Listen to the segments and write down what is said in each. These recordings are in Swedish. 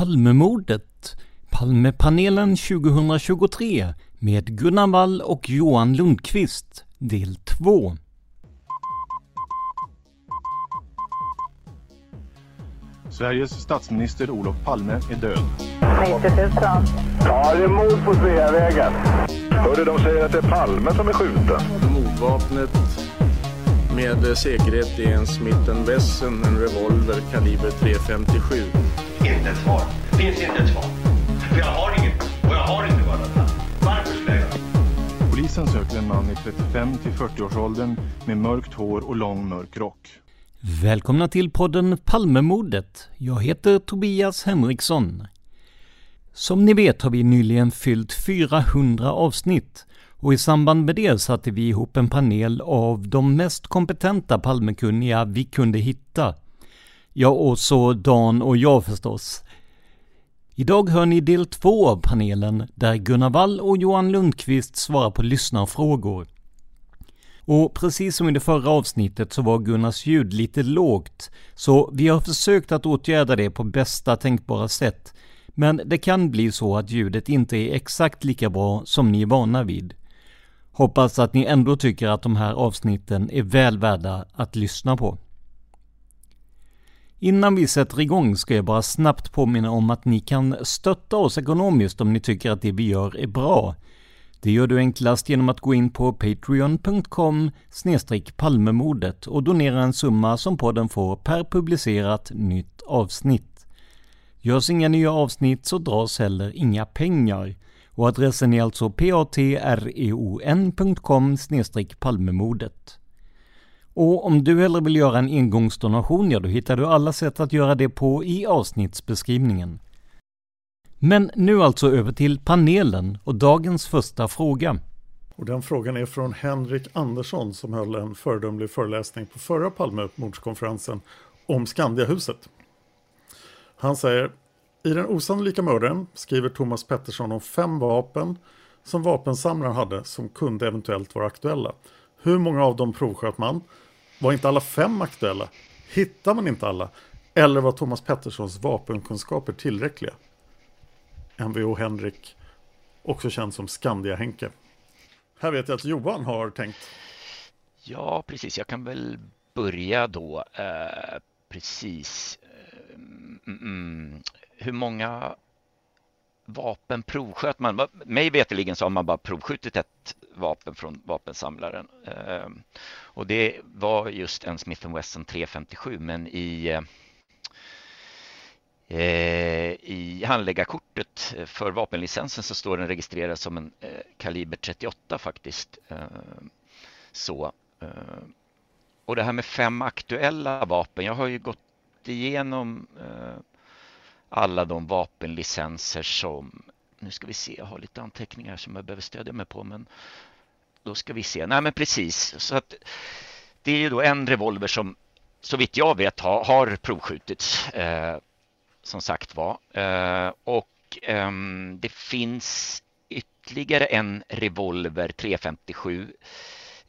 Palmemordet Palmepanelen 2023 med Gunnar Wall och Johan Lundqvist del 2 Sveriges statsminister Olof Palme är död. 90 000. Ja, det är mord på Sveavägen. Hörde de säger att det är Palme som är skjuten. Mordvapnet med säkerhet är en Smith Wesson, en revolver kaliber .357. Inte ett svar. Det finns inte ett svar. För jag har inget. Och jag har inte varit Varför skulle jag göra Polisen söker en man i 35 till 40-årsåldern med mörkt hår och lång mörk rock. Välkomna till podden Palmemordet. Jag heter Tobias Henriksson. Som ni vet har vi nyligen fyllt 400 avsnitt och i samband med det satte vi ihop en panel av de mest kompetenta Palmekunniga vi kunde hitta. Ja, och så Dan och jag förstås. Idag hör ni del två av panelen där Gunnar Wall och Johan Lundqvist svarar på lyssnarfrågor. Och precis som i det förra avsnittet så var Gunnars ljud lite lågt, så vi har försökt att åtgärda det på bästa tänkbara sätt. Men det kan bli så att ljudet inte är exakt lika bra som ni är vana vid. Hoppas att ni ändå tycker att de här avsnitten är väl värda att lyssna på. Innan vi sätter igång ska jag bara snabbt påminna om att ni kan stötta oss ekonomiskt om ni tycker att det vi gör är bra. Det gör du enklast genom att gå in på patreon.com palmemordet och donera en summa som podden får per publicerat nytt avsnitt. Görs inga nya avsnitt så dras heller inga pengar. Och adressen är alltså patreon.com palmemordet. Och om du hellre vill göra en engångsdonation, ja då hittar du alla sätt att göra det på i avsnittsbeskrivningen. Men nu alltså över till panelen och dagens första fråga. Och den frågan är från Henrik Andersson som höll en föredömlig föreläsning på förra Palmemordskonferensen om Skandiahuset. Han säger i den osannolika mördaren skriver Thomas Pettersson om fem vapen som vapensamlaren hade som kunde eventuellt vara aktuella. Hur många av dem provsköt man? Var inte alla fem aktuella? Hittar man inte alla? Eller var Thomas Petterssons vapenkunskaper tillräckliga? Mvh Henrik, också känd som Skandia-Henke. Här vet jag att Johan har tänkt. Ja, precis. Jag kan väl börja då. Eh, precis. Eh, mm, mm, mm. Hur många vapen provsköt man? Mig veterligen så har man bara provskjutit ett vapen från vapensamlaren. Ehm, och det var just en Smith Wesson 357 men i eh, I handläggarkortet för vapenlicensen så står den registrerad som en eh, kaliber 38 faktiskt. Ehm, så. Ehm, och det här med fem aktuella vapen. Jag har ju gått igenom eh, alla de vapenlicenser som nu ska vi se, jag har lite anteckningar som jag behöver stödja mig på men då ska vi se. Nej men precis, så att det är ju då en revolver som så vitt jag vet har, har provskjutits eh, som sagt var. Eh, och eh, det finns ytterligare en revolver 357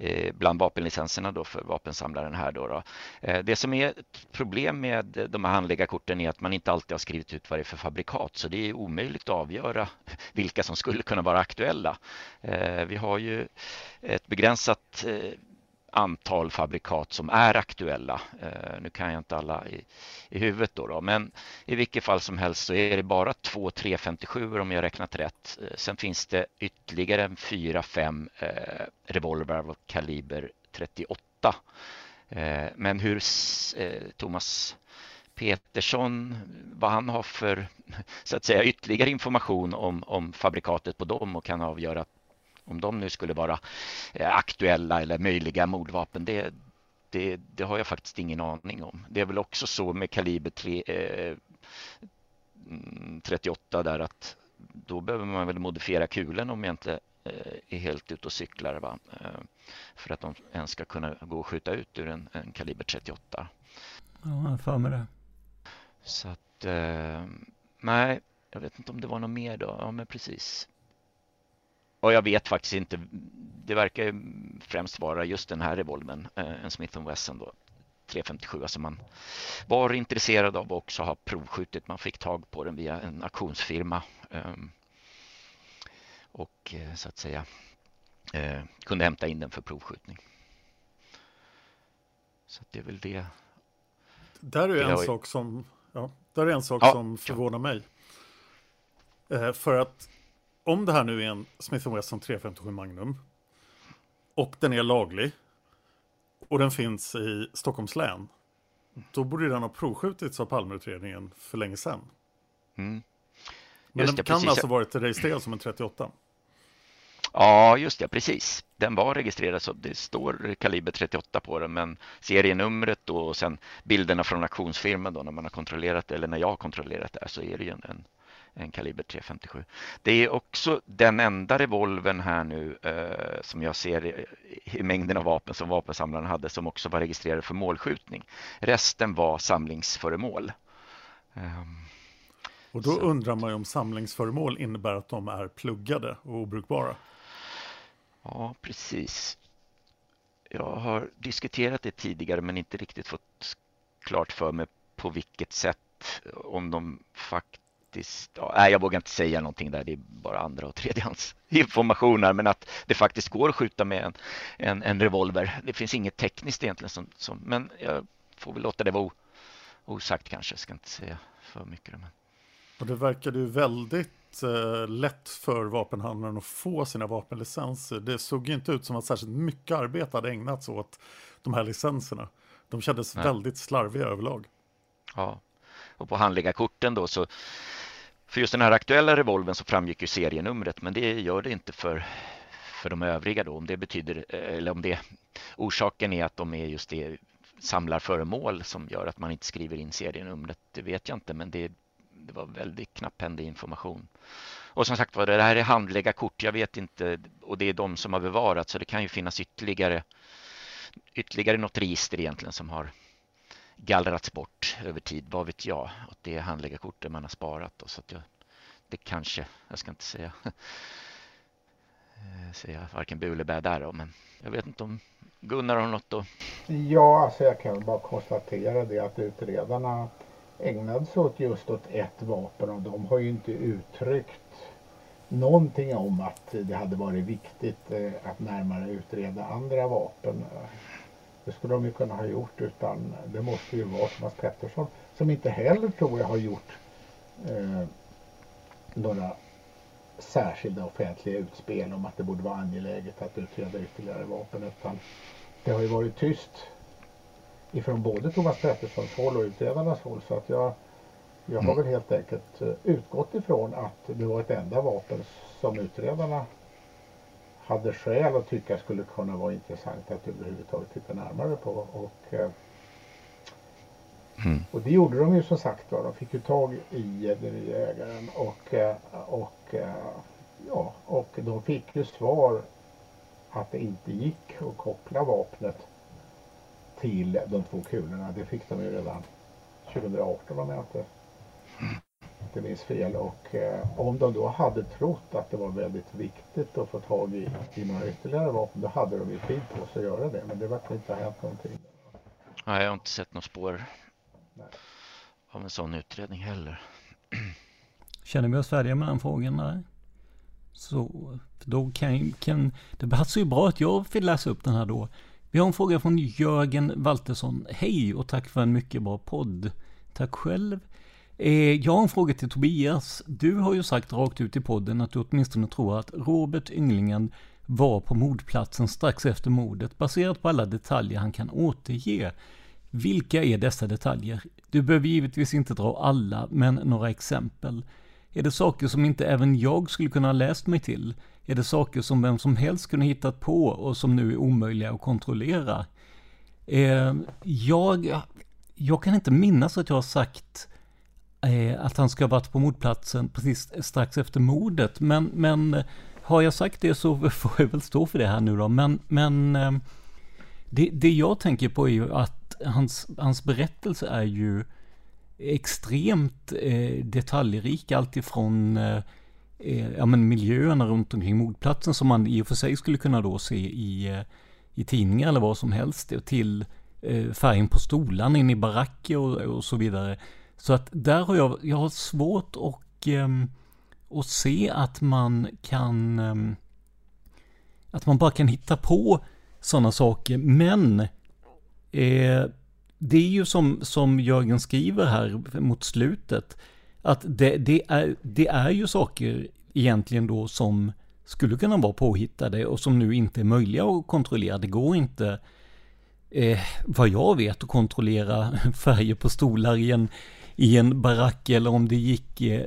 Eh, bland vapenlicenserna då för vapensamlaren här då, då. Eh, det som är ett problem med de här handläggarkorten är att man inte alltid har skrivit ut vad det är för fabrikat så det är omöjligt att avgöra vilka som skulle kunna vara aktuella. Eh, vi har ju ett begränsat antal fabrikat som är aktuella. Eh, nu kan jag inte alla i, i huvudet då, då, men i vilket fall som helst så är det bara två 357 om jag räknat rätt. Eh, sen finns det ytterligare en fyra, fem eh, revolver av kaliber 38. Eh, men hur eh, Thomas Petersson, vad han har för så att säga ytterligare information om, om fabrikatet på dem och kan avgöra om de nu skulle vara eh, aktuella eller möjliga mordvapen, det, det, det, har jag faktiskt ingen aning om. Det är väl också så med kaliber 3, eh, 38 mm, där att då behöver man väl modifiera kulen om jag inte eh, är helt ute och cyklar va? Eh, för att de ens ska kunna gå och skjuta ut ur en, en kaliber 38. Ja, jag för mig det. Så att, eh, nej, jag vet inte om det var något mer då. Ja, men precis. Och jag vet faktiskt inte. Det verkar främst vara just den här revolvern, eh, en Smith Wesson då. 357, alltså man var intresserad av att också ha provskjutit. Man fick tag på den via en auktionsfirma ehm, och eh, så att säga eh, kunde hämta in den för provskjutning. Så det är väl det. Där är en sak som, ja, där är en sak ja. som förvånar mig. För att om det här nu är en Smith Wesson 357 Magnum och den är laglig och den finns i Stockholms län, då borde den ha provskjutits av Palmeutredningen för länge sedan. Mm. Men den det, kan precis. alltså varit registrerad som en 38? Ja, just det, precis. Den var registrerad så det står kaliber 38 på den, men serienumret och sen bilderna från auktionsfirman då när man har kontrollerat det, eller när jag har kontrollerat det, så är det ju en, en en kaliber 357. Det är också den enda revolvern här nu eh, som jag ser i, i mängden av vapen som vapensamlaren hade som också var registrerade för målskjutning. Resten var samlingsföremål. Um, och då så. undrar man ju om samlingsföremål innebär att de är pluggade och obrukbara. Ja, precis. Jag har diskuterat det tidigare men inte riktigt fått klart för mig på vilket sätt om de faktiskt faktiskt, ja, nej, jag vågar inte säga någonting där, det är bara andra och tredjehands informationer, men att det faktiskt går att skjuta med en, en, en revolver. Det finns inget tekniskt egentligen, som, som, men jag får väl låta det vara osagt kanske, jag ska inte säga för mycket. Men... Och det verkade ju väldigt eh, lätt för vapenhandlaren att få sina vapenlicenser. Det såg inte ut som att särskilt mycket arbete hade ägnats åt de här licenserna. De kändes Nej. väldigt slarviga överlag. Ja, och på handläggarkorten då så för just den här aktuella revolven så framgick ju serienumret men det gör det inte för, för de övriga då. Om det betyder, eh, eller om det orsaken är att de är just det samlarföremål som gör att man inte skriver in serienumret. Det vet jag inte men det, det var väldigt knapphändig information. Och som sagt var, det här är handläggarkort. Jag vet inte och det är de som har bevarats så det kan ju finnas ytterligare ytterligare något register egentligen som har gallrats bort över tid, vad vet jag. att det är handläggarkortet man har sparat. Då, så att jag, det kanske, jag ska inte säga, eh, säga varken bu eller bä där då, men jag vet inte om Gunnar har något då? Ja, alltså jag kan bara konstatera det att utredarna ägnade sig åt just åt ett vapen och de har ju inte uttryckt någonting om att det hade varit viktigt eh, att närmare utreda andra vapen. Det skulle de ju kunna ha gjort utan det måste ju vara Thomas Pettersson som inte heller tror jag har gjort eh, några särskilda offentliga utspel om att det borde vara angeläget att utreda ytterligare vapen utan det har ju varit tyst ifrån både Thomas Petterssons håll och utredarnas håll så att jag, jag har mm. väl helt enkelt eh, utgått ifrån att det var ett enda vapen som utredarna hade skäl att tycka skulle kunna vara intressant att överhuvudtaget titta närmare på. Och, eh, mm. och det gjorde de ju som sagt var. De fick ju tag i den nya ägaren och, eh, och, eh, ja, och de fick ju svar att det inte gick att koppla vapnet till de två kulorna. Det fick de ju redan 2018 om jag inte, inte minns fel. Och eh, om de då hade trott att det var väldigt viktigt att få tag i, i några ytterligare vapen, då hade de ju tid på sig att göra det. Men det verkar inte ha hänt någonting. Nej, jag har inte sett något spår Nej. av en sån utredning heller. Känner vi oss färdiga med den frågan? Där? Så då kan, kan det passar ju bra att jag vill läsa upp den här då. Vi har en fråga från Jörgen Waltersson. Hej och tack för en mycket bra podd. Tack själv. Eh, jag har en fråga till Tobias. Du har ju sagt rakt ut i podden att du åtminstone tror att Robert Ynglingen var på mordplatsen strax efter mordet baserat på alla detaljer han kan återge. Vilka är dessa detaljer? Du behöver givetvis inte dra alla, men några exempel. Är det saker som inte även jag skulle kunna ha läst mig till? Är det saker som vem som helst kunde hittat på och som nu är omöjliga att kontrollera? Eh, jag, jag kan inte minnas att jag har sagt eh, Eh, att han ska ha varit på mordplatsen precis strax efter mordet, men, men eh, har jag sagt det så får jag väl stå för det här nu då. Men, men eh, det, det jag tänker på är ju att hans, hans berättelse är ju extremt eh, detaljrik, alltifrån eh, ja, men miljöerna runt omkring mordplatsen som man i och för sig skulle kunna då se i, i tidningar eller vad som helst, till eh, färgen på stolarna in i baracker och, och, så vidare. Så att där har jag, jag har svårt och, ehm, att se att man kan, ehm, att man bara kan hitta på sådana saker, men eh, det är ju som, som Jörgen skriver här mot slutet, att det, det, är, det är ju saker egentligen då som skulle kunna vara påhittade och som nu inte är möjliga att kontrollera. Det går inte, eh, vad jag vet, att kontrollera färger på stolar i en, i en barack eller om det gick eh,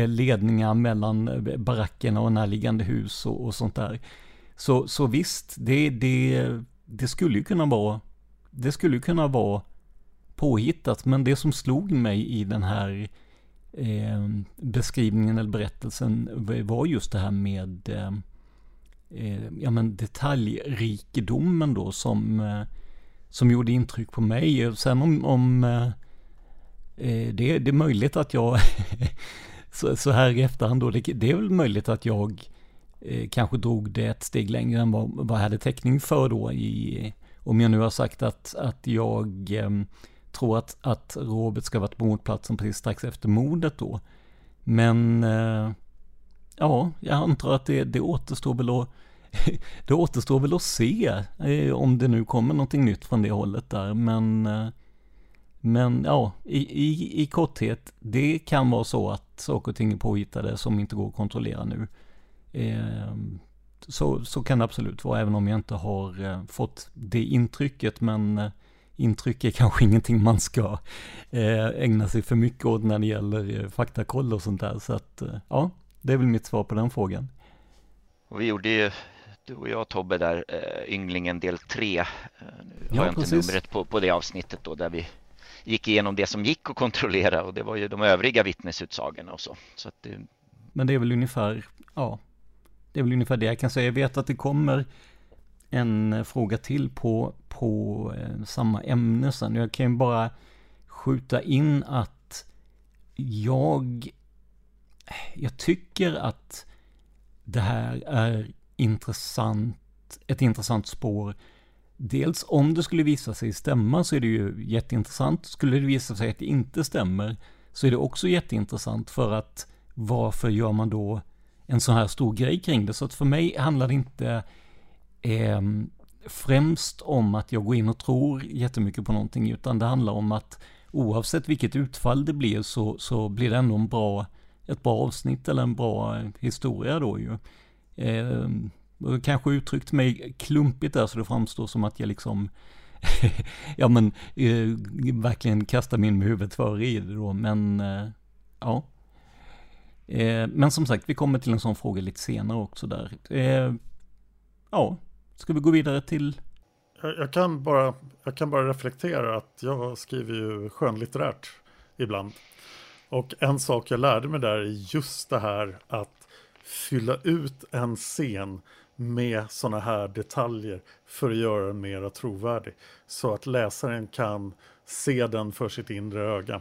eh, ledningar mellan eh, barackerna och närliggande hus och, och sånt där. Så, så visst, det, det, det skulle ju kunna vara det skulle kunna vara påhittat, men det som slog mig i den här eh, beskrivningen eller berättelsen var just det här med eh, ja, men detaljrikedomen då som, eh, som gjorde intryck på mig. Sen om, om eh, Eh, det, det är möjligt att jag så, så, här i efterhand då, det, det är väl möjligt att jag eh, kanske drog det ett steg längre än vad, vad jag hade täckning för då i om jag nu har sagt att, att jag eh, tror att, att Robert ska varit på mordplatsen precis strax efter mordet då. Men eh, ja, jag antar att det, det återstår väl att det återstår väl att se eh, om det nu kommer någonting nytt från det hållet där. Men, eh, men ja, i, i, i korthet, det kan vara så att saker och ting är påhittade som inte går att kontrollera nu. Eh, så, så kan det absolut vara, även om jag inte har eh, fått det intrycket. Men eh, intryck är kanske ingenting man ska eh, ägna sig för mycket åt när det gäller eh, faktakoll och sånt där. Så att, eh, ja, det är väl mitt svar på den frågan. Och vi gjorde ju, du och jag Tobbe där, eh, Ynglingen del 3. Eh, nu ja, har jag inte numret på, på det avsnittet då, där vi gick igenom det som gick att kontrollera och det var ju de övriga vittnesutsagorna och så. så att det... Men det är väl ungefär, ja, det är väl ungefär det jag kan säga. Jag vet att det kommer en fråga till på, på eh, samma ämne sen. Jag kan ju bara skjuta in att jag, jag tycker att det här är intressant, ett intressant spår. Dels om det skulle visa sig stämma så är det ju jätteintressant. Skulle det visa sig att det inte stämmer så är det också jätteintressant för att varför gör man då en sån här stor grej kring det. Så att för mig handlar det inte eh, främst om att jag går in och tror jättemycket på någonting, utan det handlar om att oavsett vilket utfall det blir så, så blir det ändå en bra, ett bra avsnitt eller en bra historia då ju. Eh, kanske uttryckt mig klumpigt där så det framstår som att jag liksom ja men eh, verkligen kastar min med huvudet före i det då, men eh, ja. Eh, men som sagt, vi kommer till en sån fråga lite senare också där. Eh, ja, ska vi gå vidare till? Jag, kan bara, jag kan bara reflektera att jag skriver ju skönlitterärt ibland. Och en sak jag lärde mig där är just det här att fylla ut en scen med sådana här detaljer för att göra den mera trovärdig. Så att läsaren kan se den för sitt inre öga.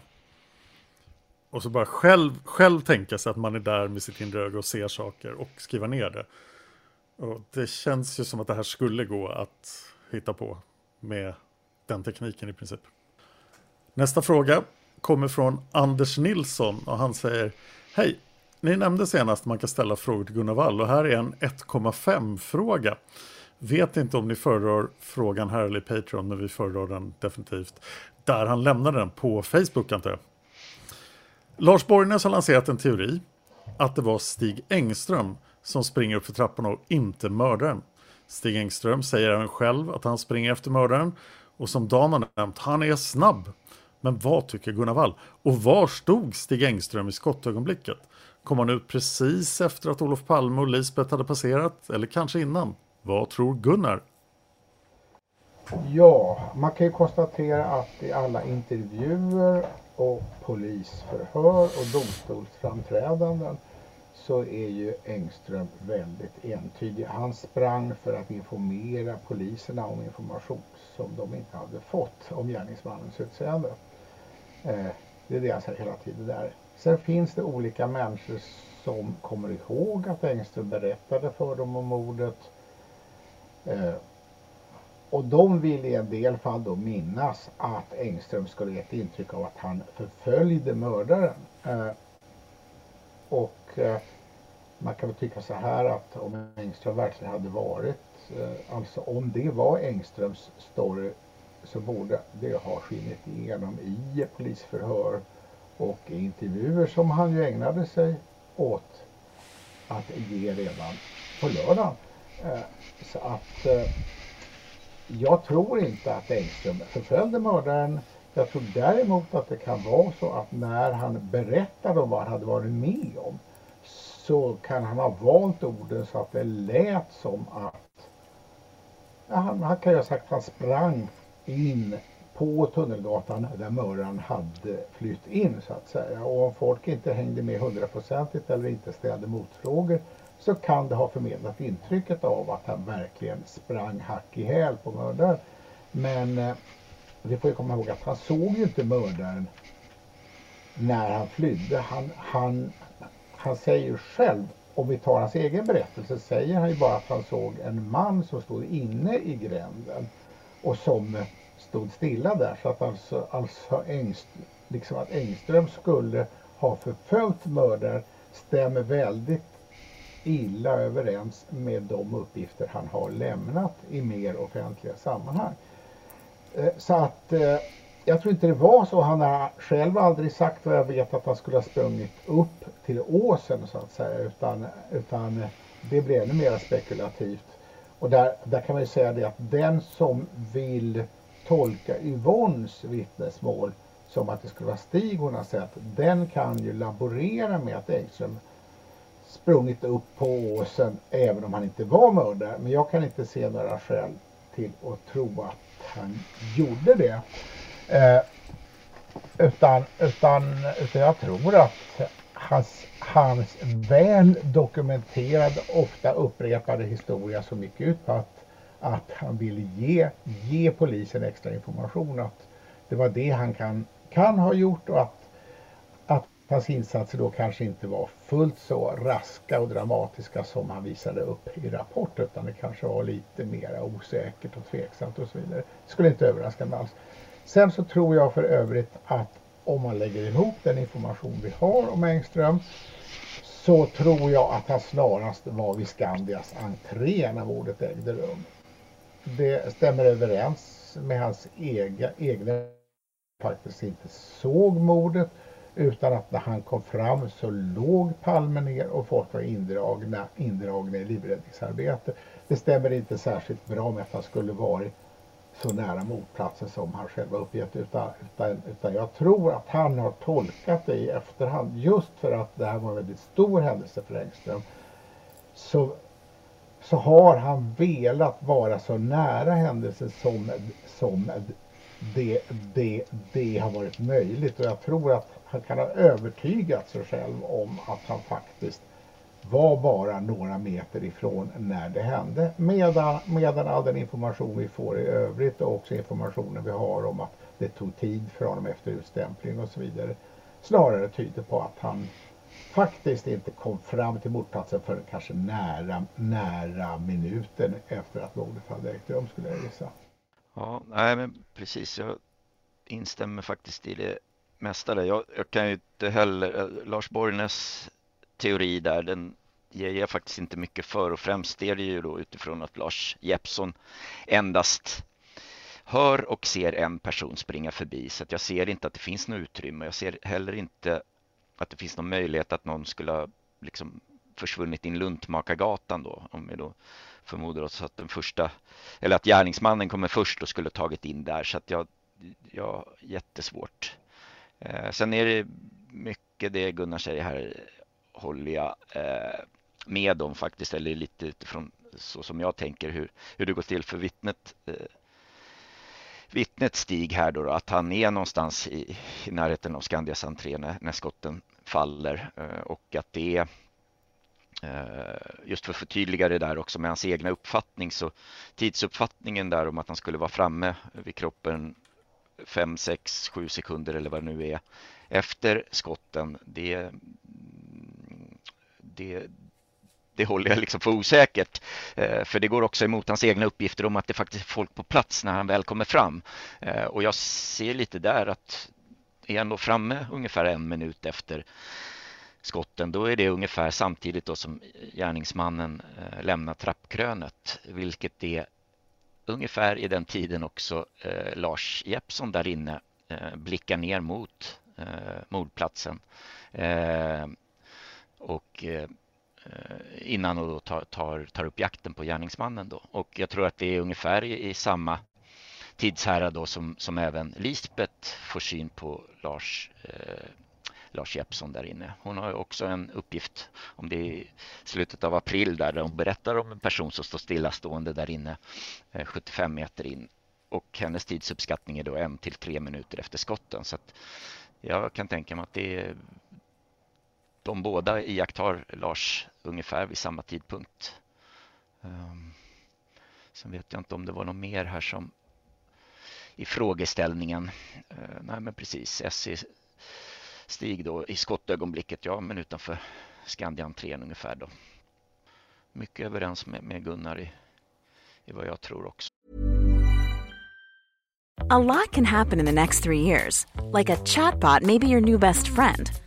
Och så bara själv, själv tänka sig att man är där med sitt inre öga och ser saker och skriva ner det. Och det känns ju som att det här skulle gå att hitta på med den tekniken i princip. Nästa fråga kommer från Anders Nilsson och han säger Hej! Ni nämnde senast att man kan ställa frågor till Gunnar Wall och här är en 1,5 fråga. Vet inte om ni föredrar frågan här eller i Patreon, men vi föredrar den definitivt där han lämnade den på Facebook antar jag. Lars Borgnäs har lanserat en teori att det var Stig Engström som springer upp för trapporna och inte mördaren. Stig Engström säger även själv att han springer efter mördaren och som Dan har nämnt, han är snabb. Men vad tycker Gunnar Wall? Och var stod Stig Engström i skottögonblicket? Kom han ut precis efter att Olof Palme och Lisbeth hade passerat eller kanske innan? Vad tror Gunnar? Ja, man kan ju konstatera att i alla intervjuer och polisförhör och domstolsframträdanden så är ju Engström väldigt entydig. Han sprang för att informera poliserna om information som de inte hade fått om gärningsmannens utseende. Eh, det är det han säger hela tiden där. Sen finns det olika människor som kommer ihåg att Engström berättade för dem om mordet. Eh, och de vill i en del fall då minnas att Engström skulle gett intryck av att han förföljde mördaren. Eh, och eh, man kan väl tycka så här att om Engström verkligen hade varit, eh, alltså om det var Engströms story så borde det ha skinit igenom i polisförhör och intervjuer som han ju ägnade sig åt att ge redan på lördagen. Eh, så att eh, jag tror inte att Engström förföljde mördaren. Jag tror däremot att det kan vara så att när han berättade om vad han hade varit med om så kan han ha valt orden så att det lät som att ja, han, han kan ju ha sagt att han sprang in på Tunnelgatan där mördaren hade flytt in så att säga. Och om folk inte hängde med hundraprocentigt eller inte ställde motfrågor så kan det ha förmedlat intrycket av att han verkligen sprang hack i häl på mördaren. Men eh, vi får ju komma ihåg att han såg ju inte mördaren när han flydde. Han, han, han säger ju själv, om vi tar hans egen berättelse, säger han ju bara att han såg en man som stod inne i gränden och som eh, stod stilla där. Så att alltså, alltså Engst, liksom att Engström skulle ha förföljt mördaren stämmer väldigt illa överens med de uppgifter han har lämnat i mer offentliga sammanhang. Eh, så att eh, jag tror inte det var så. Han har själv aldrig sagt vad jag vet att han skulle ha sprungit upp till åsen så att säga. Utan, utan eh, det blir ännu mer spekulativt. Och där, där kan man ju säga det att den som vill tolka Yvonnes vittnesmål som att det skulle vara Stig hon har sett, den kan ju laborera med att Engström sprungit upp på åsen även om han inte var mördare. Men jag kan inte se några skäl till att tro att han gjorde det. Eh, utan, utan, utan jag tror att hans, hans väl dokumenterade, ofta upprepade historia som gick ut på att, att han ville ge, ge polisen extra information. Att det var det han kan, kan ha gjort och att hans insatser då kanske inte var fullt så raska och dramatiska som han visade upp i rapport utan det kanske var lite mer osäkert och tveksamt och så vidare. Det skulle inte överraska mig alls. Sen så tror jag för övrigt att om man lägger ihop den information vi har om Engström så tror jag att han snarast var vid Skandias entré när mordet ägde rum. Det stämmer överens med hans egen, egna faktiskt inte såg mordet utan att när han kom fram så låg Palme ner och folk var indragna, indragna i livräddningsarbete. Det stämmer inte särskilt bra med att han skulle varit så nära mordplatsen som han själv har uppgett utan, utan, utan jag tror att han har tolkat det i efterhand just för att det här var en väldigt stor händelse för Engström. Så, så har han velat vara så nära händelsen som, som det, det, det har varit möjligt och jag tror att han kan ha övertygat sig själv om att han faktiskt var bara några meter ifrån när det hände. Medan, medan all den information vi får i övrigt och också informationen vi har om att det tog tid för honom efter utstämpling och så vidare snarare tyder på att han faktiskt inte kom fram till mordplatsen förrän kanske nära, nära minuten efter att mordet hade ägt rum skulle jag gissa. Ja, nej men precis. Jag instämmer faktiskt i det mesta där. Jag, jag kan ju inte heller, eh, Lars Borgnäs teori där, den ger jag faktiskt inte mycket för och främst är det ju då utifrån att Lars Jeppsson endast hör och ser en person springa förbi så att jag ser inte att det finns något utrymme. Jag ser heller inte att det finns någon möjlighet att någon skulle ha liksom försvunnit in Luntmakargatan då om vi då förmodar oss att den första eller att gärningsmannen kommer först och skulle tagit in där så att jag, jag jättesvårt. Eh, sen är det mycket det Gunnar säger här håller jag eh, med om faktiskt eller lite utifrån så som jag tänker hur, hur det går till för vittnet eh, vittnet Stig här då, att han är någonstans i, i närheten av Skandias entré när, när skotten faller eh, och att det är just för att förtydliga det där också med hans egna uppfattning så tidsuppfattningen där om att han skulle vara framme vid kroppen 5, 6, 7 sekunder eller vad det nu är efter skotten det, det, det håller jag liksom för osäkert. Eh, för det går också emot hans egna uppgifter om att det faktiskt är folk på plats när han väl kommer fram. Eh, och jag ser lite där att är han då framme ungefär en minut efter skotten, då är det ungefär samtidigt då som gärningsmannen eh, lämnar trappkrönet, vilket är ungefär i den tiden också Lars Jeppsson där inne blickar ner mot mordplatsen. Och Eh, Eh, innan och tar, tar, tar upp jakten på gärningsmannen. Då. Och jag tror att det är ungefär i, i samma tidshärad då som, som även Lisbeth får syn på Lars, eh, Lars Jeppsson där inne. Hon har också en uppgift om det är i slutet av april där hon berättar om en person som står stillastående där inne eh, 75 meter in och hennes tidsuppskattning är då en till tre minuter efter skotten. Så att jag kan tänka mig att det är de båda iakttar Lars ungefär vid samma tidpunkt. Um, sen vet jag inte om det var något mer här som i frågeställningen. Uh, nej men precis, SC Stig då i skottögonblicket, ja men utanför Skandiaentrén ungefär då. Mycket överens med, med Gunnar i, i vad jag tror också. A lot can happen in the next three years. Like a chatbot maybe your new best friend.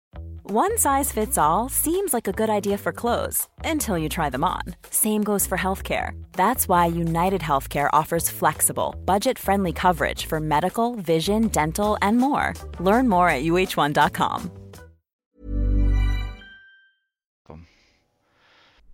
One size fits all seems like a good idea for clothes until you try them on. Same goes for healthcare. That's why United Healthcare offers flexible, budget friendly coverage for medical, vision, dental, and more. Learn more at uh1.com.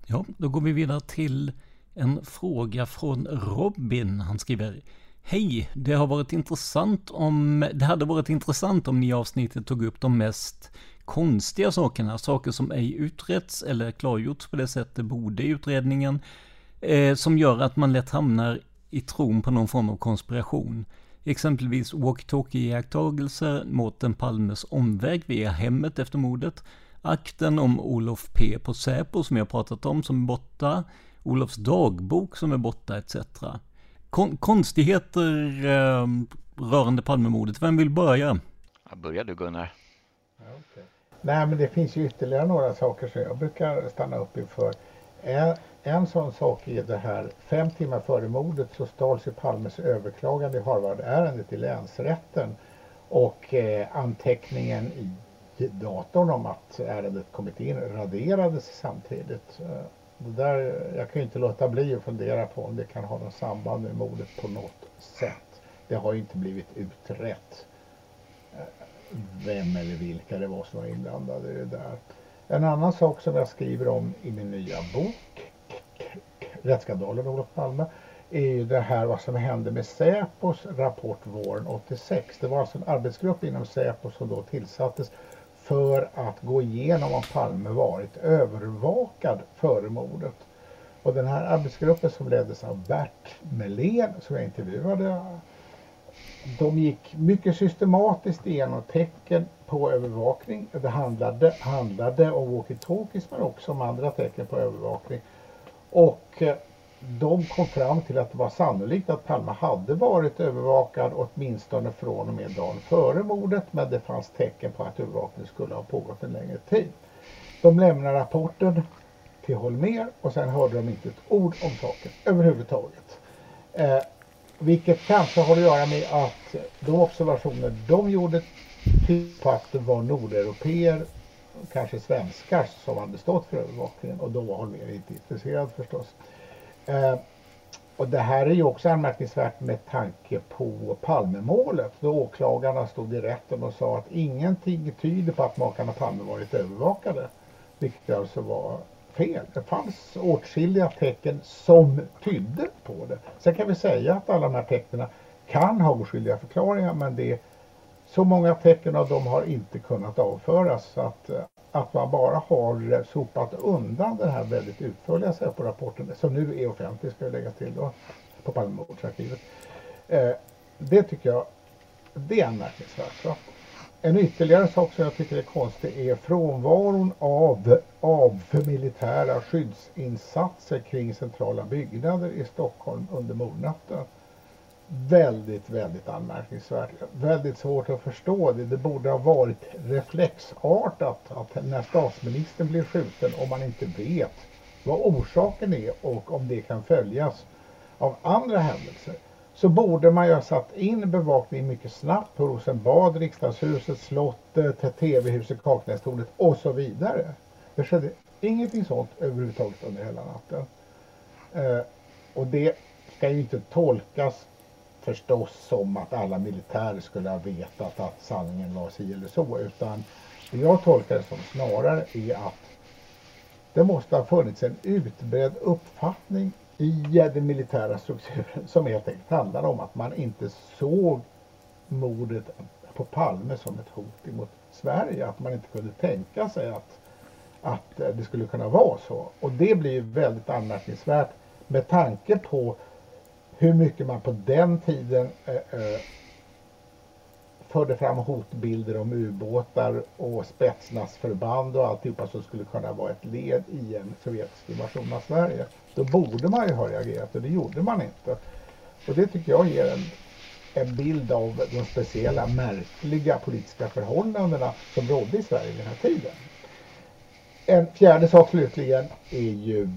Ja, då går vi vidare till en fråga från Robin. Han skriver Hej, det har varit intressant om, det hade varit intressant om ni i avsnittet tog upp de mest konstiga sakerna, saker som ej utretts eller klargjorts på det sätt det borde i utredningen, eh, som gör att man lätt hamnar i tron på någon form av konspiration. Exempelvis walkie-talkie-iakttagelser, Mårten Palmes omväg via hemmet efter mordet, akten om Olof P på Säpo som jag pratat om som är borta, Olofs dagbok som är borta etc. Kon konstigheter eh, rörande Palmemordet, vem vill börja? Ja, börja du Gunnar. Okay. Nej men det finns ju ytterligare några saker som jag brukar stanna upp inför. En, en sån sak är det här, fem timmar före mordet så stals ju Palmes överklagande i Harvard-ärendet i länsrätten och eh, anteckningen i datorn om att ärendet kommit in raderades samtidigt. Eh, det där, jag kan ju inte låta bli att fundera på om det kan ha något samband med mordet på något sätt. Det har ju inte blivit utrett eh, vem eller vilka det var som var inblandade i det där. En annan sak som jag skriver om i min nya bok, Rättsskandalen Olof Palme, är ju det här vad som hände med Säpos rapport våren 86. Det var alltså en arbetsgrupp inom Säpo som då tillsattes för att gå igenom om Palme varit övervakad före mordet. Och den här arbetsgruppen som leddes av Bert Melén som jag intervjuade de gick mycket systematiskt igenom tecken på övervakning. Det handlade, handlade om walkie-talkies men också om andra tecken på övervakning. Och eh, de kom fram till att det var sannolikt att Palme hade varit övervakad åtminstone från och med dagen före mordet men det fanns tecken på att övervakningen skulle ha pågått en längre tid. De lämnade rapporten till Holmer och sen hörde de inte ett ord om saken överhuvudtaget. Eh, vilket kanske har att göra med att de observationer de gjorde typ på att det var nordeuropeer, kanske svenskar som hade stått för övervakningen och då var Holmér inte intresserad förstås. Eh, och det här är ju också anmärkningsvärt med tanke på Palmemålet då åklagarna stod i rätten och sa att ingenting tyder på att makarna Palme varit övervakade. Vilket alltså var fel. Det fanns åtskilliga tecken som tydde på det. Sen kan vi säga att alla de här tecknen kan ha oskyldiga förklaringar men det är så många tecken av dem har inte kunnat avföras så att, eh, att man bara har sopat undan den här väldigt utförliga Säpo-rapporten som nu är offentlig ska jag lägga till då på Palmemordsarkivet. Eh, det tycker jag det är anmärkningsvärt. En ytterligare sak som jag tycker är konstig är frånvaron av, av militära skyddsinsatser kring centrala byggnader i Stockholm under mordnatten. Väldigt, väldigt anmärkningsvärt. Väldigt svårt att förstå det. Det borde ha varit reflexartat att när statsministern blir skjuten om man inte vet vad orsaken är och om det kan följas av andra händelser så borde man ju ha satt in bevakning mycket snabbt på Rosenbad, Riksdagshuset, slottet, TV-huset, Kaknästornet och så vidare. Det skedde ingenting sånt överhuvudtaget under hela natten. Eh, och det ska ju inte tolkas förstås som att alla militärer skulle ha vetat att sanningen var si eller så utan det jag tolkar det som snarare är att det måste ha funnits en utbredd uppfattning i den militära strukturen som helt enkelt handlar om att man inte såg mordet på Palme som ett hot emot Sverige. Att man inte kunde tänka sig att, att eh, det skulle kunna vara så. Och det blir väldigt anmärkningsvärt med tanke på hur mycket man på den tiden eh, eh förde fram hotbilder om ubåtar och spetsnazförband och alltihopa som skulle kunna vara ett led i en sovjetisk invasion av Sverige. Då borde man ju ha reagerat och det gjorde man inte. Och det tycker jag ger en, en bild av de speciella märkliga politiska förhållandena som rådde i Sverige vid den här tiden. En fjärde sak slutligen är ju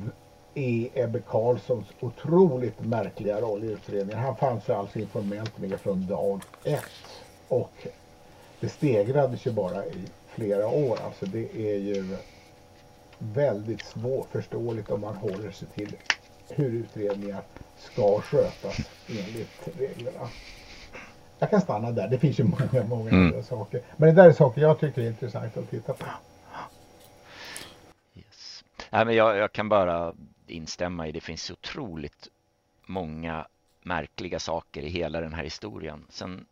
är Ebbe Carlssons otroligt märkliga roll i utredningen. Han fanns ju alltså informellt med från dag ett och det stegrades ju bara i flera år. Alltså det är ju väldigt svårförståeligt om man håller sig till hur utredningar ska skötas enligt reglerna. Jag kan stanna där. Det finns ju många, många mm. andra saker. Men det där är saker jag tycker är intressant att titta på. Yes. Nej, men jag, jag kan bara instämma i det finns otroligt många märkliga saker i hela den här historien. Sen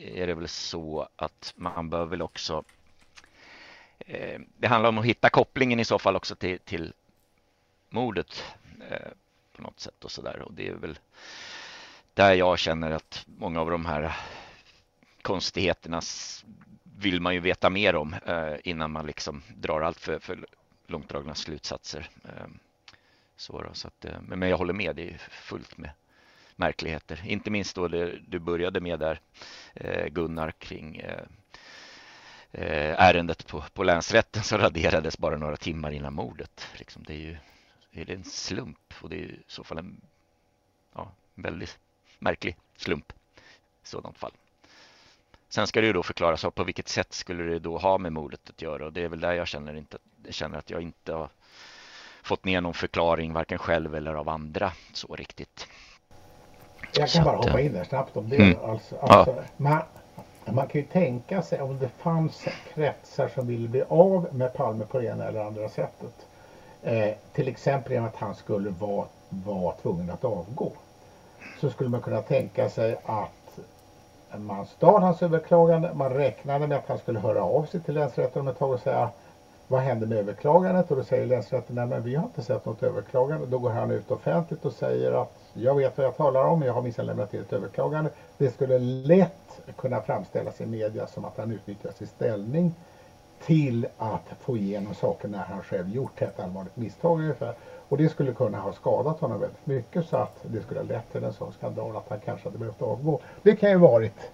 är det väl så att man bör väl också eh, det handlar om att hitta kopplingen i så fall också till, till mordet eh, på något sätt och så där och det är väl där jag känner att många av de här konstigheterna vill man ju veta mer om eh, innan man liksom drar allt för, för långdragna slutsatser. Eh, så, då, så att, eh, men jag håller med, det är fullt med märkligheter. Inte minst då det du började med där eh, Gunnar kring eh, eh, ärendet på, på länsrätten som raderades bara några timmar innan mordet. Liksom, det är ju är det en slump och det är i så fall en ja, väldigt märklig slump i sådant fall. Sen ska det ju då förklaras på vilket sätt skulle det då ha med mordet att göra och det är väl där jag känner, inte, jag känner att jag inte har fått ner någon förklaring varken själv eller av andra så riktigt. Jag kan bara hoppa in där snabbt om det. Mm. Alltså, alltså, ja. man, man kan ju tänka sig om det fanns kretsar som ville bli av med Palme på det ena eller andra sättet. Eh, till exempel genom att han skulle vara, vara tvungen att avgå. Så skulle man kunna tänka sig att man stal hans överklagande. Man räknade med att han skulle höra av sig till länsrätten om ett tag och säga vad händer med överklagandet? Och då säger länsrätten, nej men vi har inte sett något överklagande. Då går han ut offentligt och säger att jag vet vad jag talar om, jag har minsann lämnat in ett överklagande. Det skulle lätt kunna framställas i media som att han utnyttjar sin ställning till att få igenom saker när han själv gjort ett allvarligt misstag ungefär. Och det skulle kunna ha skadat honom väldigt mycket så att det skulle ha lett till en sån skandal att han kanske hade behövt avgå. Det kan ju varit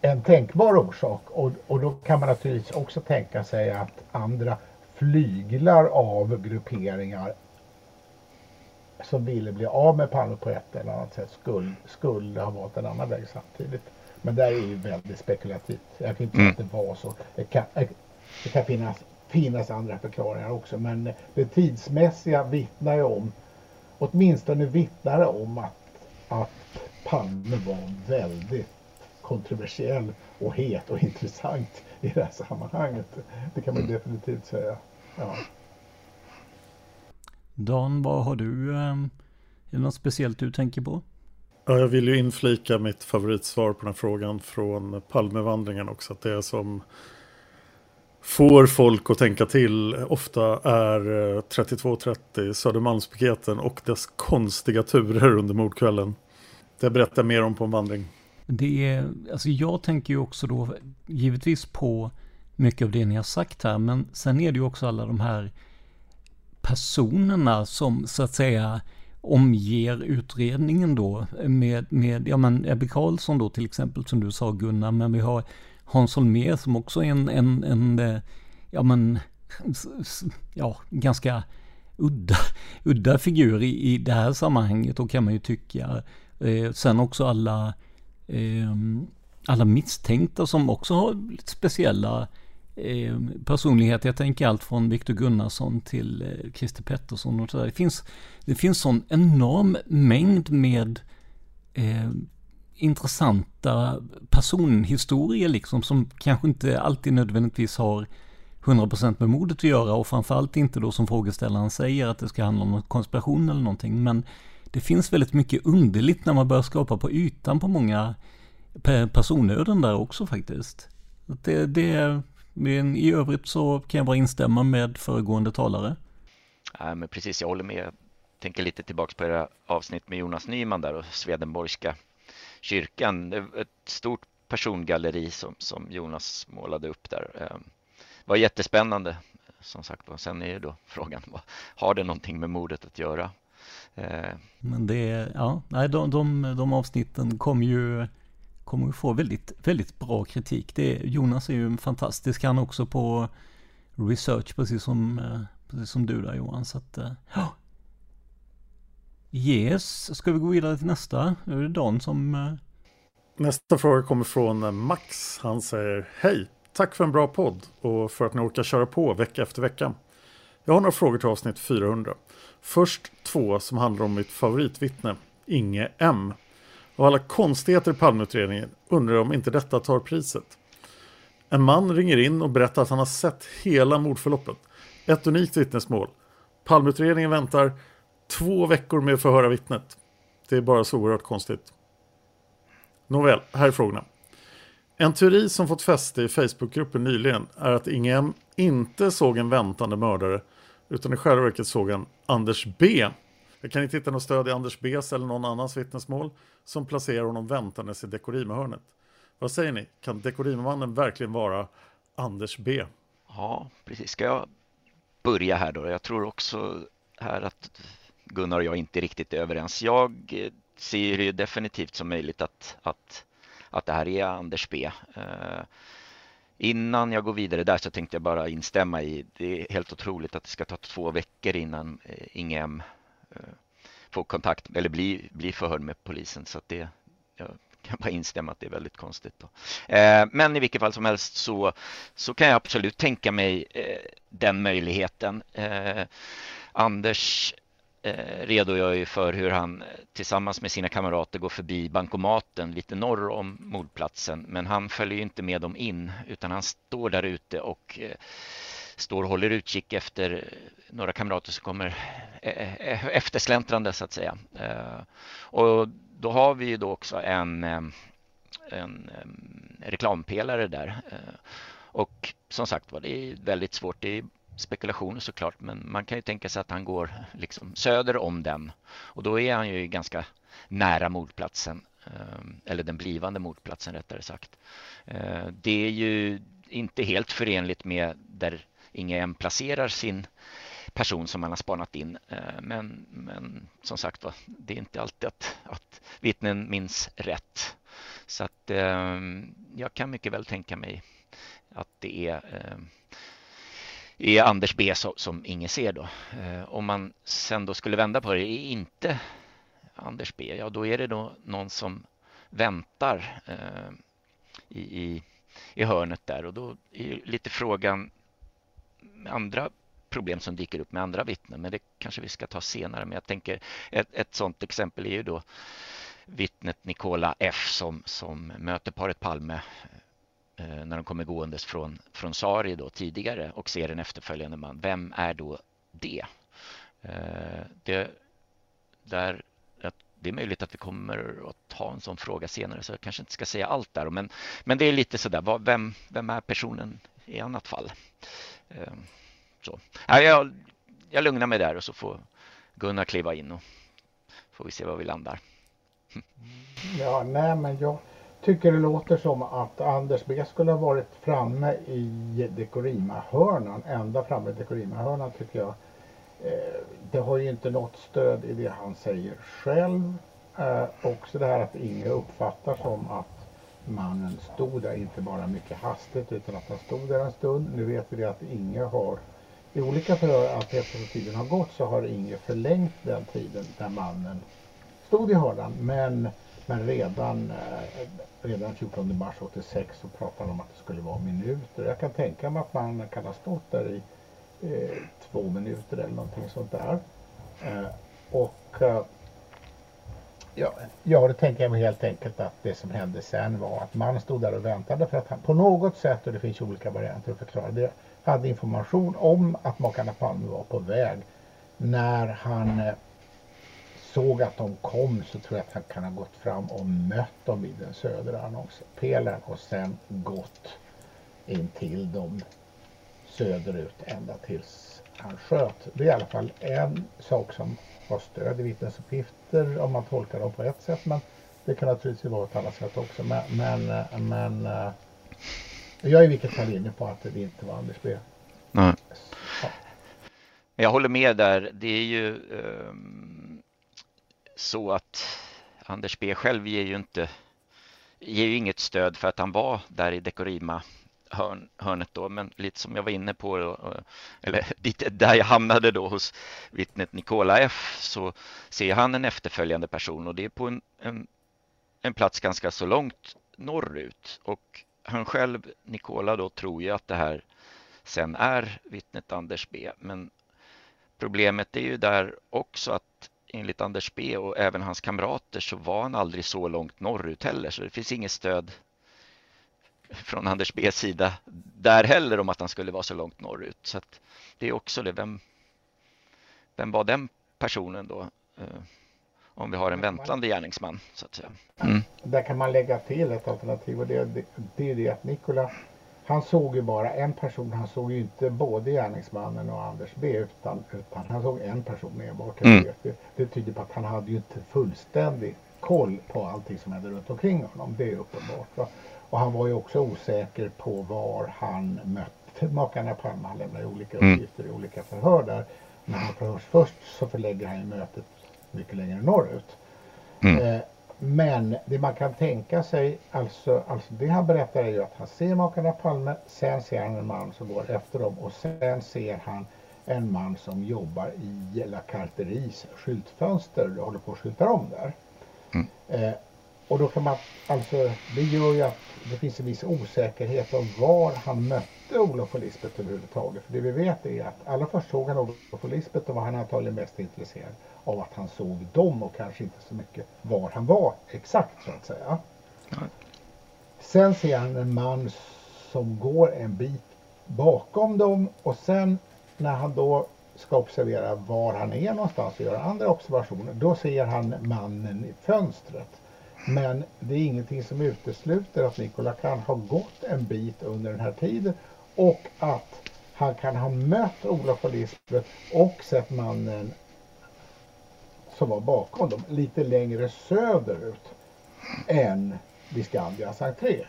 en tänkbar orsak och, och då kan man naturligtvis också tänka sig att andra flyglar av grupperingar som ville bli av med Palme på ett eller annat sätt skulle, skulle ha valt en annan väg samtidigt. Men det är ju väldigt spekulativt. Jag kan inte säga mm. att det var så. Det kan, det kan finnas, finnas andra förklaringar också men det tidsmässiga vittnar ju om, åtminstone vittnar det om att, att Palme var väldigt kontroversiell och het och intressant i det här sammanhanget. Det kan man definitivt säga. Ja. Dan, vad har du? Ehm, är det något speciellt du tänker på? Ja, jag vill ju inflika mitt favoritsvar på den här frågan från Palmevandringen också. Att det som får folk att tänka till ofta är 3230 eh, Södermalmspiketen och dess konstiga turer under mordkvällen. Det berättar mer om på en vandring. Det är, alltså jag tänker ju också då givetvis på mycket av det ni har sagt här, men sen är det ju också alla de här personerna som så att säga omger utredningen då med, med ja men Ebbe Karlsson då till exempel som du sa Gunnar, men vi har Hans Holmér som också är en, en, en eh, ja men, ja ganska udda, udda figur i, i det här sammanhanget då kan man ju tycka. Eh, sen också alla eh, alla misstänkta som också har speciella eh, personligheter. Jag tänker allt från Viktor Gunnarsson till eh, Christer Pettersson och sådär. Det finns, det finns sån enorm mängd med eh, intressanta personhistorier liksom som kanske inte alltid nödvändigtvis har 100% med mordet att göra och framförallt inte då som frågeställaren säger att det ska handla om konspiration eller någonting. Men det finns väldigt mycket underligt när man börjar skapa på ytan på många personöden där också faktiskt. Det, det, men i övrigt så kan jag bara instämma med föregående talare. Ja, men precis, jag håller med. Jag tänker lite tillbaka på era avsnitt med Jonas Nyman där och Swedenborgska kyrkan. Det var ett stort persongalleri som, som Jonas målade upp där. Det ehm, var jättespännande som sagt var. Sen är ju då frågan, har det någonting med mordet att göra? Eh, men det, ja, nej, de, de, de avsnitten kom ju kommer att få väldigt, väldigt bra kritik. Det, Jonas är ju fantastisk han också på research, precis som, eh, precis som du där Johan. Så att, ja. Yes, ska vi gå vidare till nästa? Nu är det Dan som... Eh, nästa fråga kommer från Max. Han säger Hej! Tack för en bra podd och för att ni orkar köra på vecka efter vecka. Jag har några frågor till avsnitt 400. Först två som handlar om mitt favoritvittne, Inge M. Av alla konstigheter i Palmeutredningen undrar jag om inte detta tar priset. En man ringer in och berättar att han har sett hela mordförloppet. Ett unikt vittnesmål. Palmeutredningen väntar två veckor med att förhöra vittnet. Det är bara så oerhört konstigt. Nåväl, här är frågorna. En teori som fått fäste i Facebookgruppen nyligen är att Ingem inte såg en väntande mördare utan i själva verket såg han Anders B jag kan inte hitta något stöd i Anders B's eller någon annans vittnesmål som placerar honom väntandes i dekorimahörnet. Vad säger ni? Kan dekorimamannen verkligen vara Anders B? Ja, precis. Ska jag börja här då? Jag tror också här att Gunnar och jag inte riktigt är överens. Jag ser det definitivt som möjligt att, att, att det här är Anders B. Eh, innan jag går vidare där så tänkte jag bara instämma i det är helt otroligt att det ska ta två veckor innan eh, Ingem Eh, få kontakt eller bli, bli förhörd med polisen så att det jag kan bara instämma att det är väldigt konstigt. Eh, men i vilket fall som helst så, så kan jag absolut tänka mig eh, den möjligheten. Eh, Anders eh, redogör ju för hur han eh, tillsammans med sina kamrater går förbi bankomaten lite norr om mordplatsen. Men han följer inte med dem in utan han står där ute och eh, står och håller utkik efter några kamrater som kommer eh, eh, eftersläntrande så att säga. Eh, och då har vi ju då också en, en reklampelare där. Och som sagt var, det är väldigt svårt. Det är spekulationer såklart, men man kan ju tänka sig att han går liksom söder om den. Och då är han ju ganska nära mordplatsen, eller den blivande mordplatsen rättare sagt. Det är ju inte helt förenligt med där ingen placerar sin person som man har spanat in. Eh, men, men som sagt var, det är inte alltid att, att vittnen minns rätt. Så att eh, jag kan mycket väl tänka mig att det är, eh, är Anders B som, som ingen ser då. Eh, om man sen då skulle vända på det, är inte Anders B, ja då är det då någon som väntar eh, i, i, i hörnet där och då är lite frågan andra problem som dyker upp med andra vittnen, men det kanske vi ska ta senare. Men jag tänker ett, ett sådant exempel är ju då vittnet Nicola F som, som möter paret Palme eh, när de kommer gåendes från, från Sari då tidigare och ser en efterföljande man. Vem är då det? Eh, det, där, det är möjligt att vi kommer att ta en sån fråga senare så jag kanske inte ska säga allt där. Men, men det är lite sådär, vem, vem är personen i annat fall? Ehm, så. Ja, jag, jag lugnar mig där och så får Gunnar kliva in och får vi se var vi landar. Ja, nej men jag tycker det låter som att Anders B skulle ha varit framme i Dekorima-hörnan, ända framme i Dekorima-hörnan tycker jag. Ehm, det har ju inte något stöd i det han säger själv. Ehm, också det här att ingen uppfattar som att mannen stod där, inte bara mycket hastigt utan att han stod där en stund. Nu vet vi att Inge har i olika förhör att eftersom tiden har gått så har Inge förlängt den tiden där mannen stod i hörnan. Men, men redan, eh, redan 14 mars 86 så pratade han om att det skulle vara minuter. Jag kan tänka mig att mannen kan ha stått där i eh, två minuter eller någonting sånt där. Eh, och eh, Ja, ja, det tänker jag mig helt enkelt att det som hände sen var att man stod där och väntade för att han på något sätt, och det finns olika varianter att förklara det, hade information om att makarna Palme var på väg. När han eh, såg att de kom så tror jag att han kan ha gått fram och mött dem vid den södra annonspelaren och sen gått in till dem söderut ända tills han sköt. Det är i alla fall en sak som har stöd i vittnesuppgifter om man tolkar dem på ett sätt men det kan naturligtvis vara ett annat sätt också. Men, men, eh, men eh, jag är i vilket fall inne på att det inte var Anders B. Nej. Ja. Jag håller med där. Det är ju um, så att Anders B själv ger ju inte ger ju inget stöd för att han var där i Dekorima hörn, hörnet då, men lite som jag var inne på, eh, eller där jag hamnade då hos vittnet Nikola F, så ser han en efterföljande person och det är på en, en, en plats ganska så långt norrut och han själv, Nikola då, tror ju att det här sen är vittnet Anders B. Men problemet är ju där också att enligt Anders B och även hans kamrater så var han aldrig så långt norrut heller så det finns inget stöd från Anders B's sida där heller om att han skulle vara så långt norrut. Så det är också det, vem, vem var den personen då? Eh, om vi har en väntande gärningsman så att säga. Mm. Där kan man lägga till ett alternativ och det, det, det är det att Nikola han såg ju bara en person, han såg ju inte både gärningsmannen och Anders B utan, utan han såg en person enbart. Mm. Det, det tyder på att han hade ju inte fullständig koll på allting som hände runt omkring honom, det är uppenbart. Va? Och han var ju också osäker på var han mötte makarna Palme. Han lämnade olika mm. uppgifter mm. i olika förhör där. När han förhörs först så förlägger han mötet mycket längre norrut. Mm. Eh, men det man kan tänka sig, alltså, alltså det han berättar är ju att han ser makarna Palme, sen ser han en man som går efter dem och sen ser han en man som jobbar i La Carteries skyltfönster och håller på att skylta om där. Mm. Eh, och då kan man, alltså det gör ju att det finns en viss osäkerhet om var han mötte Olof och Lisbeth överhuvudtaget. För det vi vet är att alla först såg han Olof och Lisbeth och var han antagligen mest intresserad av att han såg dem och kanske inte så mycket var han var exakt så att säga. Mm. Sen ser han en man som går en bit bakom dem och sen när han då ska observera var han är någonstans och göra andra observationer, då ser han mannen i fönstret. Men det är ingenting som utesluter att Nikola kan ha gått en bit under den här tiden och att han kan ha mött Olof och Lisbeth och sett mannen som var bakom dem lite längre söderut än vid Skandias entré.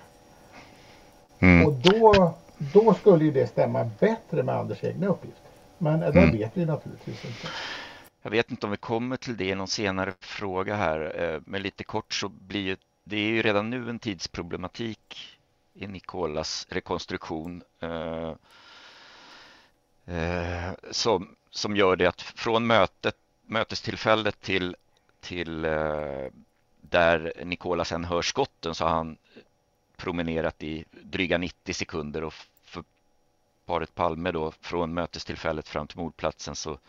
Mm. Och då, då skulle ju det stämma bättre med Anders egna uppgifter. Men det mm. vet vi naturligtvis inte. Jag vet inte om vi kommer till det i någon senare fråga här, eh, men lite kort så blir ju, det är ju redan nu en tidsproblematik i Nikolas rekonstruktion eh, eh, som, som gör det att från mötet, mötestillfället till, till eh, där Nikola sen hör skotten så har han promenerat i dryga 90 sekunder och för paret Palme då från mötestillfället fram till mordplatsen så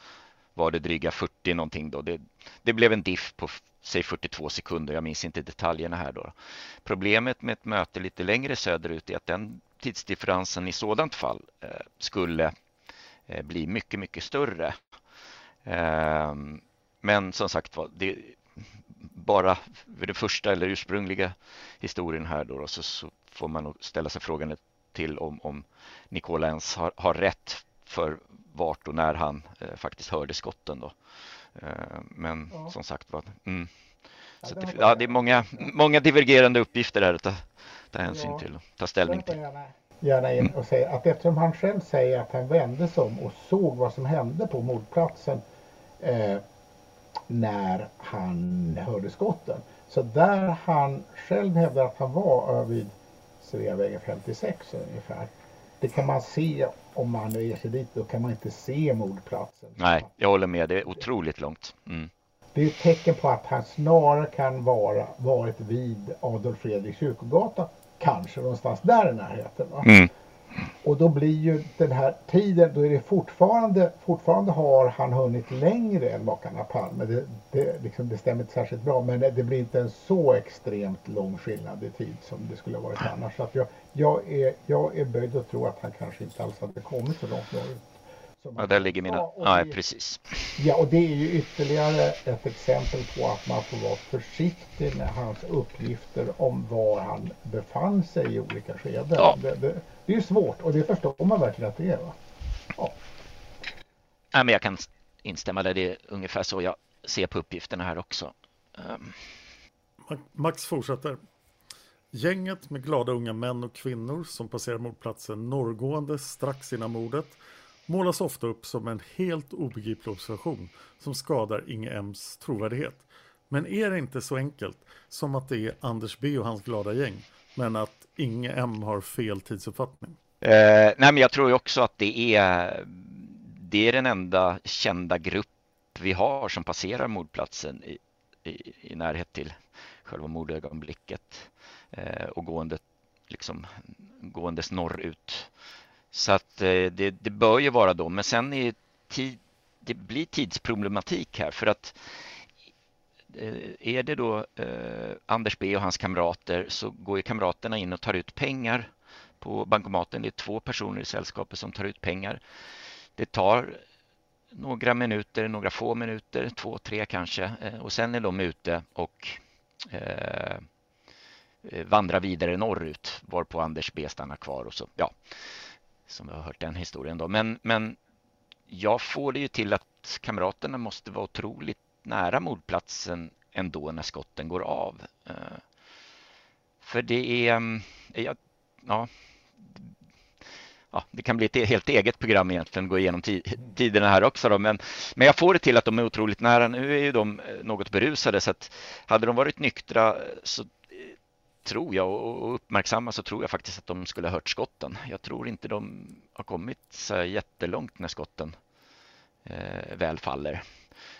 var det dryga 40 någonting då. Det, det blev en diff på säg 42 sekunder. Jag minns inte detaljerna här då. Problemet med ett möte lite längre söderut är att den tidsdifferensen i sådant fall eh, skulle eh, bli mycket, mycket större. Eh, men som sagt var, det bara vid den första eller ursprungliga historien här då, så, så, får man nog ställa sig frågan till om, om Nikola ens har, har rätt för vart och när han eh, faktiskt hörde skotten. Då. Eh, men ja. som sagt var, mm. Så det, ja, det är många, många divergerande uppgifter där att ta, ta hänsyn ja. till och ta ställning till. Gärna, gärna in och säga att eftersom han själv säger att han vände sig om och såg vad som hände på mordplatsen eh, när han hörde skotten. Så där han själv hävdar att han var vid Sveavägen 56 ungefär det kan man se om man ger sig dit. Då kan man inte se mordplatsen. Nej, jag håller med. Det är otroligt långt. Mm. Det är ett tecken på att han snarare kan vara varit vid Adolf Fredrik kyrkogata. Kanske någonstans där i närheten. Mm. Och då blir ju den här tiden, då är det fortfarande, fortfarande har han hunnit längre än makarna Palme. Det, det, liksom, det stämmer inte särskilt bra men det blir inte en så extremt lång skillnad i tid som det skulle ha varit annars. Så att jag, jag, är, jag är böjd att tro att han kanske inte alls hade kommit så långt norrut. Ja, där ligger mina... Ja, precis. Ja, och det är ju ytterligare ett exempel på att man får vara försiktig med hans uppgifter om var han befann sig i olika skeden. Ja. Det, det, det är ju svårt och det förstår man verkligen att det är. Va? Ja. Ja, men jag kan instämma där. Det är ungefär så jag ser på uppgifterna här också. Um... Max fortsätter. Gänget med glada unga män och kvinnor som passerar mordplatsen norrgående strax innan mordet målas ofta upp som en helt obegriplig observation som skadar Inge M's trovärdighet. Men är det inte så enkelt som att det är Anders B och hans glada gäng, men att Inge M har fel tidsuppfattning? Eh, nej, men jag tror också att det är, det är den enda kända grupp vi har som passerar mordplatsen i, i, i närhet till själva mordögonblicket eh, och gående, liksom, gåendes norrut. Så att eh, det, det bör ju vara då, men sen är tid, det blir tidsproblematik här för att eh, Eh, är det då eh, Anders B och hans kamrater så går ju kamraterna in och tar ut pengar på bankomaten. Det är två personer i sällskapet som tar ut pengar. Det tar några minuter, några få minuter, två, tre kanske eh, och sen är de ute och eh, eh vandrar vidare norrut varpå Anders B stannar kvar och så ja som vi har hört den historien då. Men, men jag får det ju till att kamraterna måste vara otroligt nära mordplatsen ändå när skotten går av. Eh, för det är, mm, ja, ja, ja, det kan bli ett e-, helt eget program egentligen, gå igenom tiderna här också då, men, men jag får det till att de är otroligt nära. Nu är ju de eh, något berusade så att hade de varit nyktra eh, så tror jag och uppmärksamma så tror jag faktiskt att de skulle ha hört skotten. Jag tror inte de har kommit så jättelångt när skotten eh, väl faller.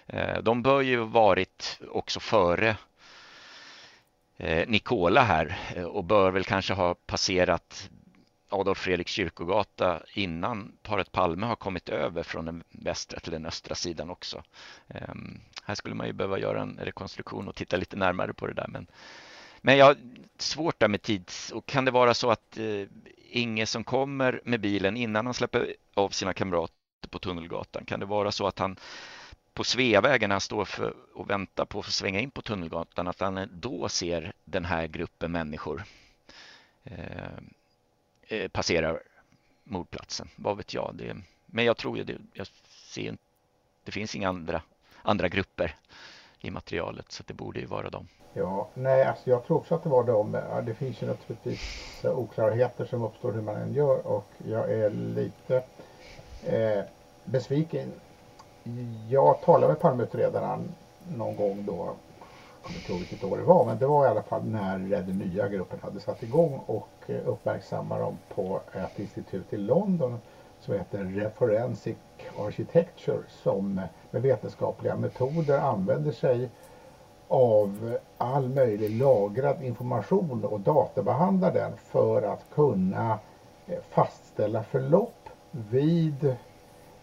Eh, de bör ju varit också före eh, Nikola här eh, och bör väl kanske ha passerat Adolf Fredriks kyrkogata innan paret Palme har kommit över från den västra till den östra sidan också. Ehm, här skulle man ju behöva göra en rekonstruktion och titta lite närmare på det där. Men, men jag har svårt där med tids... Och kan det vara så att Inge som kommer med bilen innan han släpper av sina kamrater på Tunnelgatan, kan det vara så att han på Sveavägen när han står för och väntar på att få svänga in på Tunnelgatan, att han då ser den här gruppen människor. Eh, eh passera mordplatsen. Vad vet jag? Det, men jag tror ju det. Jag ser, det finns inga andra, andra grupper i materialet så det borde ju vara dem. Ja, nej, alltså jag tror också att det var dem. Det finns ju naturligtvis eh, oklarheter som uppstår hur man än gör och jag är lite eh, besviken. Jag talade med Palmeutredaren någon gång då. Jag kommer inte ihåg vilket år det var, men det var i alla fall när den nya gruppen hade satt igång och eh, uppmärksammade dem på ett institut i London som heter Forensic Architecture som med vetenskapliga metoder använder sig av all möjlig lagrad information och databehandlar den för att kunna eh, fastställa förlopp vid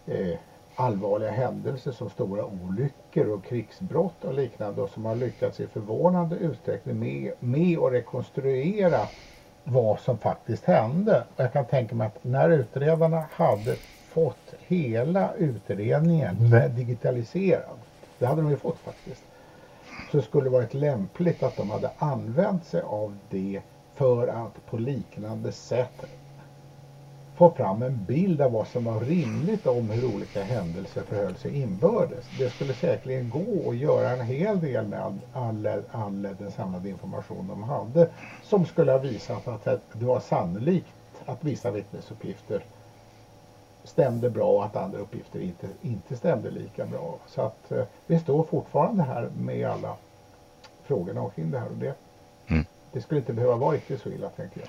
eh, allvarliga händelser som stora olyckor och krigsbrott och liknande och som har lyckats i förvånande utsträckning med, med att rekonstruera vad som faktiskt hände. Jag kan tänka mig att när utredarna hade fått hela utredningen digitaliserad, det hade de ju fått faktiskt, så skulle det varit lämpligt att de hade använt sig av det för att på liknande sätt få fram en bild av vad som var rimligt om hur olika händelser förhöll sig inbördes. Det skulle säkerligen gå att göra en hel del med all, all, all den samlade information de hade som skulle ha visat att det var sannolikt att vissa vittnesuppgifter stämde bra och att andra uppgifter inte, inte stämde lika bra. Så att eh, vi står fortfarande här med alla frågorna omkring det här och det, mm. det skulle inte behöva vara riktigt så illa tänker jag.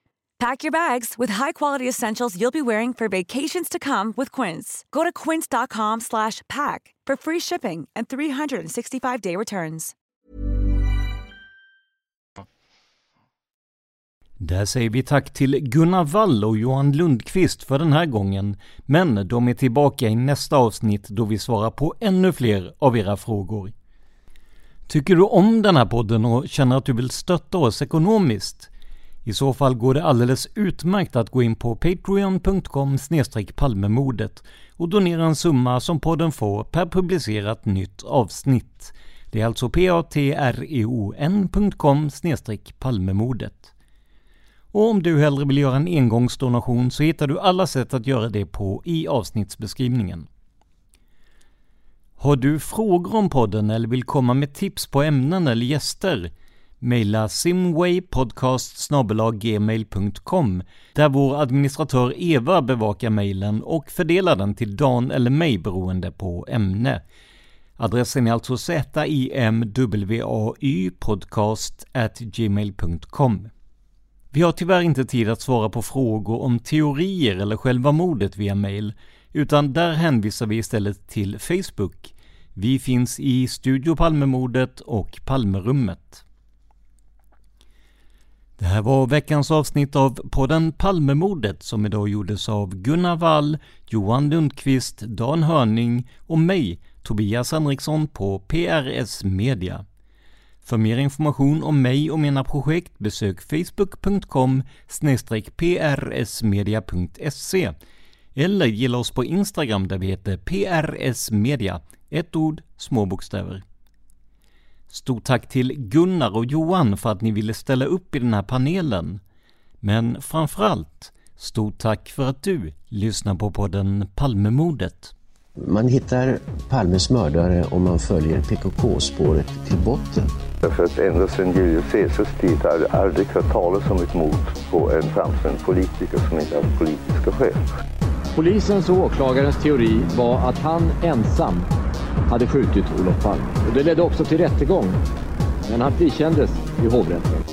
Pack your bags with high-quality essentials you'll be wearing for vacations to come with Quince. Go to quince.com slash pack for free shipping and 365-day returns. Där säger vi tack till Gunnar Wall och Johan Lundqvist för den här gången, men de är tillbaka i nästa avsnitt då vi svarar på ännu fler av era frågor. Tycker du om den här podden och känner att du vill stötta oss ekonomiskt? I så fall går det alldeles utmärkt att gå in på patreon.com palmemodet och donera en summa som podden får per publicerat nytt avsnitt. Det är alltså patreon.com palmemodet. Och om du hellre vill göra en engångsdonation så hittar du alla sätt att göra det på i avsnittsbeskrivningen. Har du frågor om podden eller vill komma med tips på ämnen eller gäster? Mejla simwaypodcastsgmail.com där vår administratör Eva bevakar mejlen och fördelar den till Dan eller mig beroende på ämne. Adressen är alltså zimwaypodcast.gmail.com. Vi har tyvärr inte tid att svara på frågor om teorier eller själva mordet via mejl utan där hänvisar vi istället till Facebook. Vi finns i Studio Palmemordet och Palmerummet. Det här var veckans avsnitt av podden Palmemordet som idag gjordes av Gunnar Wall, Johan Lundqvist, Dan Hörning och mig, Tobias Henriksson på PRS Media. För mer information om mig och mina projekt besök facebook.com prsmedia.se. eller gilla oss på Instagram där vi heter PRS Media. Ett ord, små bokstäver. Stort tack till Gunnar och Johan för att ni ville ställa upp i den här panelen. Men framförallt, stort tack för att du lyssnar på podden Palmemordet. Man hittar Palmes mördare om man följer PKK-spåret till botten. Därför att ända sedan Julius Caesars tid har det aldrig hört talas om ett mord på en framstående politiker som inte haft politiska skäl. Polisens och åklagarens teori var att han ensam hade skjutit Olof Palme. Och det ledde också till rättegång. Men han frikändes i hovrätten.